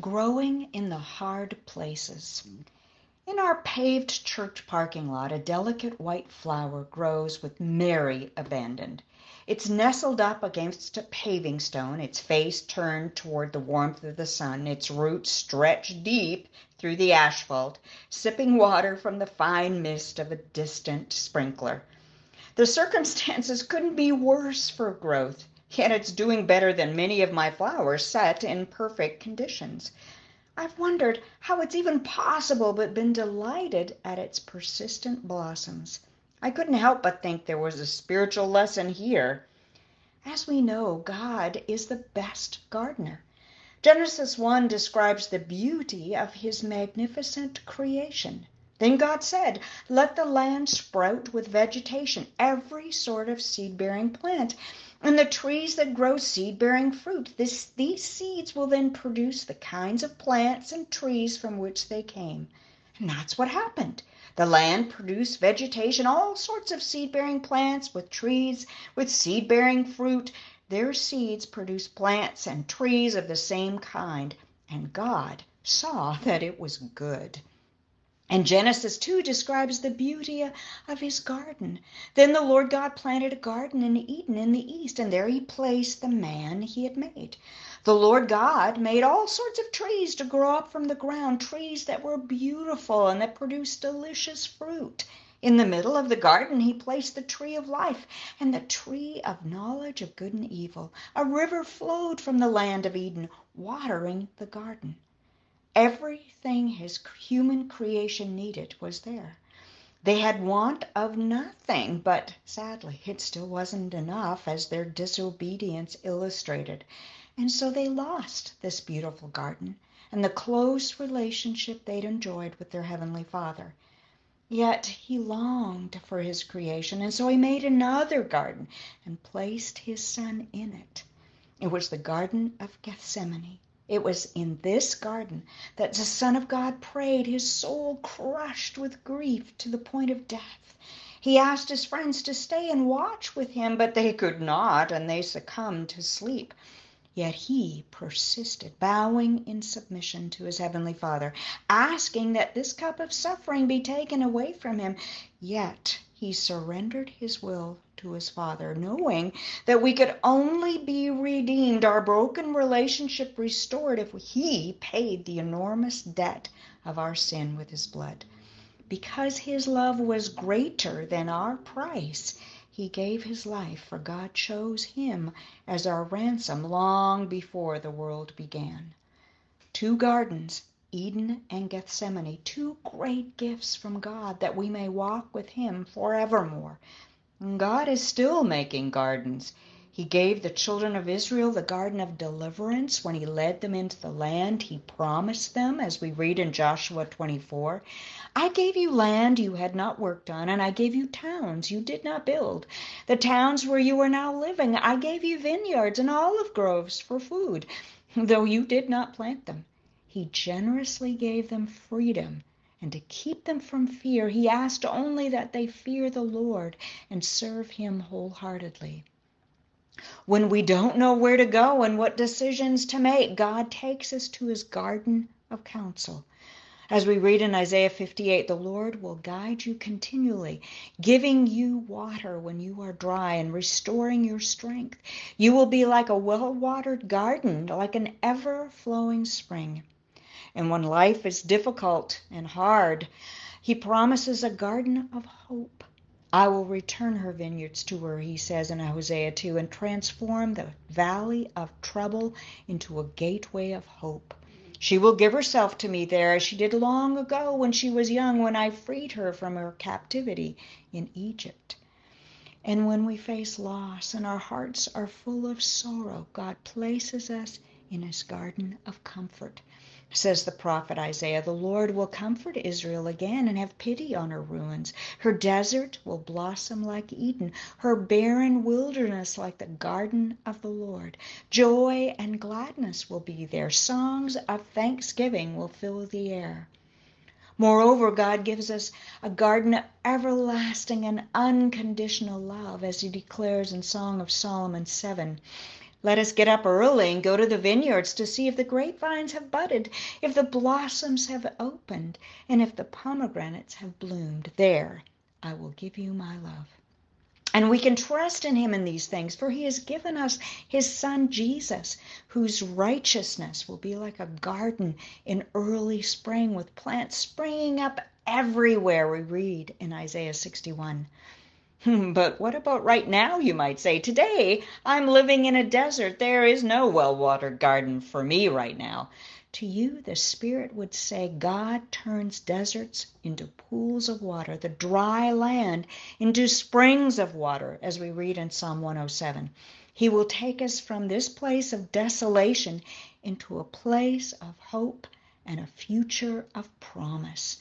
growing in the hard places. In our paved church parking lot, a delicate white flower grows with merry abandon. It's nestled up against a paving stone, its face turned toward the warmth of the sun, its roots stretched deep through the asphalt, sipping water from the fine mist of a distant sprinkler. The circumstances couldn't be worse for growth. Yet it's doing better than many of my flowers set in perfect conditions. I've wondered how it's even possible, but been delighted at its persistent blossoms. I couldn't help but think there was a spiritual lesson here. As we know, God is the best gardener. Genesis 1 describes the beauty of his magnificent creation. Then God said, Let the land sprout with vegetation, every sort of seed bearing plant, and the trees that grow seed bearing fruit. This, these seeds will then produce the kinds of plants and trees from which they came. And that's what happened. The land produced vegetation, all sorts of seed bearing plants with trees with seed bearing fruit. Their seeds produced plants and trees of the same kind, and God saw that it was good. And Genesis 2 describes the beauty of his garden. Then the Lord God planted a garden in Eden in the east, and there he placed the man he had made. The Lord God made all sorts of trees to grow up from the ground, trees that were beautiful and that produced delicious fruit. In the middle of the garden, he placed the tree of life and the tree of knowledge of good and evil. A river flowed from the land of Eden, watering the garden. Everything his human creation needed was there. They had want of nothing, but sadly, it still wasn't enough, as their disobedience illustrated. And so they lost this beautiful garden and the close relationship they'd enjoyed with their Heavenly Father. Yet he longed for his creation, and so he made another garden and placed his son in it. It was the Garden of Gethsemane. It was in this garden that the Son of God prayed, his soul crushed with grief to the point of death. He asked his friends to stay and watch with him, but they could not, and they succumbed to sleep. Yet he persisted, bowing in submission to his heavenly Father, asking that this cup of suffering be taken away from him. Yet he surrendered his will to his Father, knowing that we could only be redeemed, our broken relationship restored, if he paid the enormous debt of our sin with his blood. Because his love was greater than our price, he gave his life, for God chose him as our ransom long before the world began. Two gardens Eden and Gethsemane, two great gifts from God that we may walk with Him forevermore. God is still making gardens. He gave the children of Israel the garden of deliverance when he led them into the land he promised them, as we read in Joshua 24. I gave you land you had not worked on, and I gave you towns you did not build. The towns where you are now living, I gave you vineyards and olive groves for food, though you did not plant them. He generously gave them freedom, and to keep them from fear, he asked only that they fear the Lord and serve him wholeheartedly. When we don't know where to go and what decisions to make, God takes us to his garden of counsel. As we read in Isaiah 58, the Lord will guide you continually, giving you water when you are dry and restoring your strength. You will be like a well watered garden, like an ever flowing spring. And when life is difficult and hard, he promises a garden of hope. I will return her vineyards to her, he says in Hosea 2, and transform the valley of trouble into a gateway of hope. She will give herself to me there as she did long ago when she was young, when I freed her from her captivity in Egypt. And when we face loss and our hearts are full of sorrow, God places us in his garden of comfort. Says the prophet Isaiah, the Lord will comfort Israel again and have pity on her ruins. Her desert will blossom like Eden, her barren wilderness like the garden of the Lord. Joy and gladness will be there. Songs of thanksgiving will fill the air. Moreover, God gives us a garden of everlasting and unconditional love, as he declares in Song of Solomon 7. Let us get up early and go to the vineyards to see if the grapevines have budded, if the blossoms have opened, and if the pomegranates have bloomed. There I will give you my love. And we can trust in him in these things, for he has given us his son Jesus, whose righteousness will be like a garden in early spring with plants springing up everywhere, we read in Isaiah 61. Hmm, but what about right now, you might say? Today, I'm living in a desert. There is no well watered garden for me right now. To you, the Spirit would say, God turns deserts into pools of water, the dry land into springs of water, as we read in Psalm 107. He will take us from this place of desolation into a place of hope and a future of promise.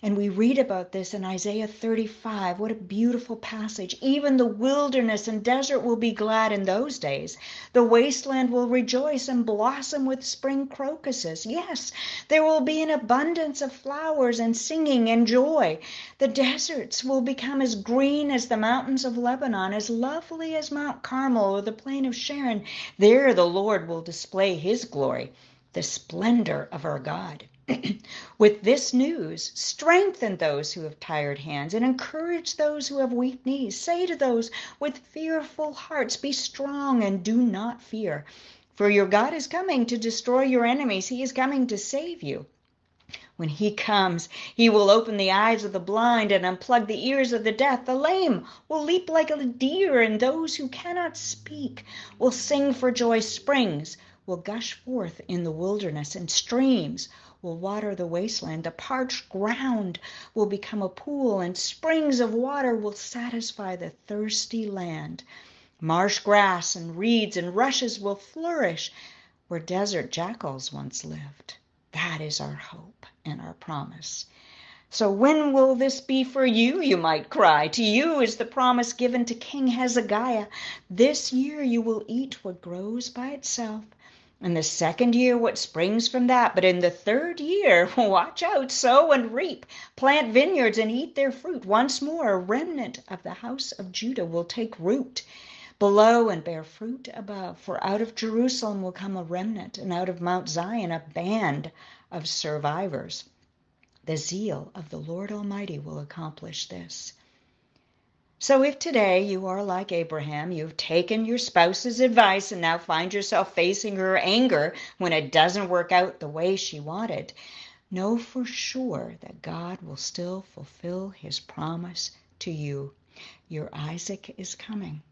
And we read about this in Isaiah 35. What a beautiful passage. Even the wilderness and desert will be glad in those days. The wasteland will rejoice and blossom with spring crocuses. Yes, there will be an abundance of flowers and singing and joy. The deserts will become as green as the mountains of Lebanon, as lovely as Mount Carmel or the plain of Sharon. There the Lord will display his glory, the splendor of our God. With this news, strengthen those who have tired hands and encourage those who have weak knees. Say to those with fearful hearts, Be strong and do not fear. For your God is coming to destroy your enemies, He is coming to save you. When he comes, he will open the eyes of the blind and unplug the ears of the deaf. The lame will leap like a deer, and those who cannot speak will sing for joy. Springs will gush forth in the wilderness, and streams will water the wasteland. The parched ground will become a pool, and springs of water will satisfy the thirsty land. Marsh grass and reeds and rushes will flourish where desert jackals once lived. That is our hope and our promise. So when will this be for you, you might cry? To you is the promise given to King Hezekiah. This year you will eat what grows by itself in the second year, what springs from that? But in the third year, watch out, sow and reap, plant vineyards and eat their fruit. Once more, a remnant of the house of Judah will take root below and bear fruit above. For out of Jerusalem will come a remnant, and out of Mount Zion a band of survivors. The zeal of the Lord Almighty will accomplish this. So if today you are like Abraham, you've taken your spouse's advice and now find yourself facing her anger when it doesn't work out the way she wanted, know for sure that God will still fulfill his promise to you. Your Isaac is coming.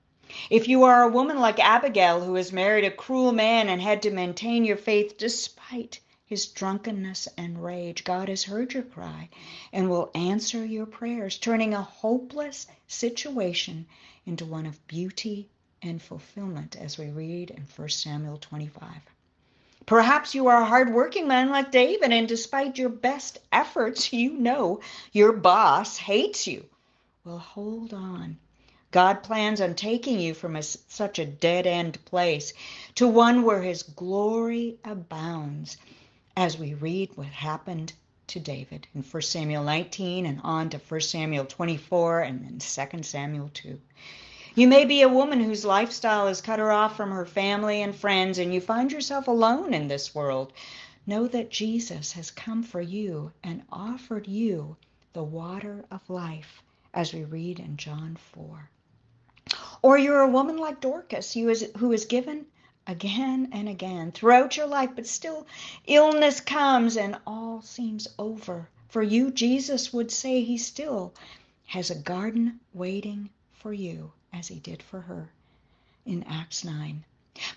If you are a woman like Abigail who has married a cruel man and had to maintain your faith despite his drunkenness and rage, God has heard your cry and will answer your prayers, turning a hopeless situation into one of beauty and fulfillment, as we read in 1 Samuel 25. Perhaps you are a hard-working man like David, and despite your best efforts, you know your boss hates you. Well, hold on. God plans on taking you from a, such a dead end place to one where his glory abounds as we read what happened to David in 1 Samuel 19 and on to 1 Samuel 24 and then 2 Samuel 2. You may be a woman whose lifestyle has cut her off from her family and friends, and you find yourself alone in this world. Know that Jesus has come for you and offered you the water of life, as we read in John 4. Or you're a woman like Dorcas who is, who is given again and again throughout your life, but still illness comes and all seems over. For you, Jesus would say he still has a garden waiting for you as he did for her in Acts 9.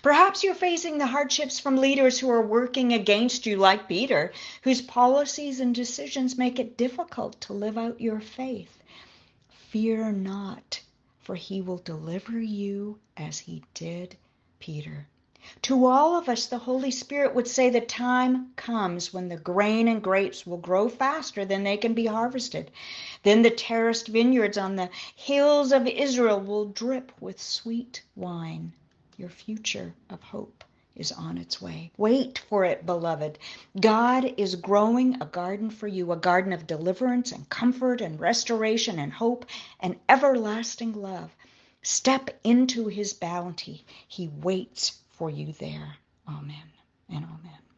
Perhaps you're facing the hardships from leaders who are working against you, like Peter, whose policies and decisions make it difficult to live out your faith. Fear not, for he will deliver you as he did Peter. To all of us, the Holy Spirit would say the time comes when the grain and grapes will grow faster than they can be harvested. Then the terraced vineyards on the hills of Israel will drip with sweet wine. Your future of hope is on its way. Wait for it, beloved. God is growing a garden for you, a garden of deliverance and comfort and restoration and hope and everlasting love. Step into his bounty. He waits for you there. Amen and amen.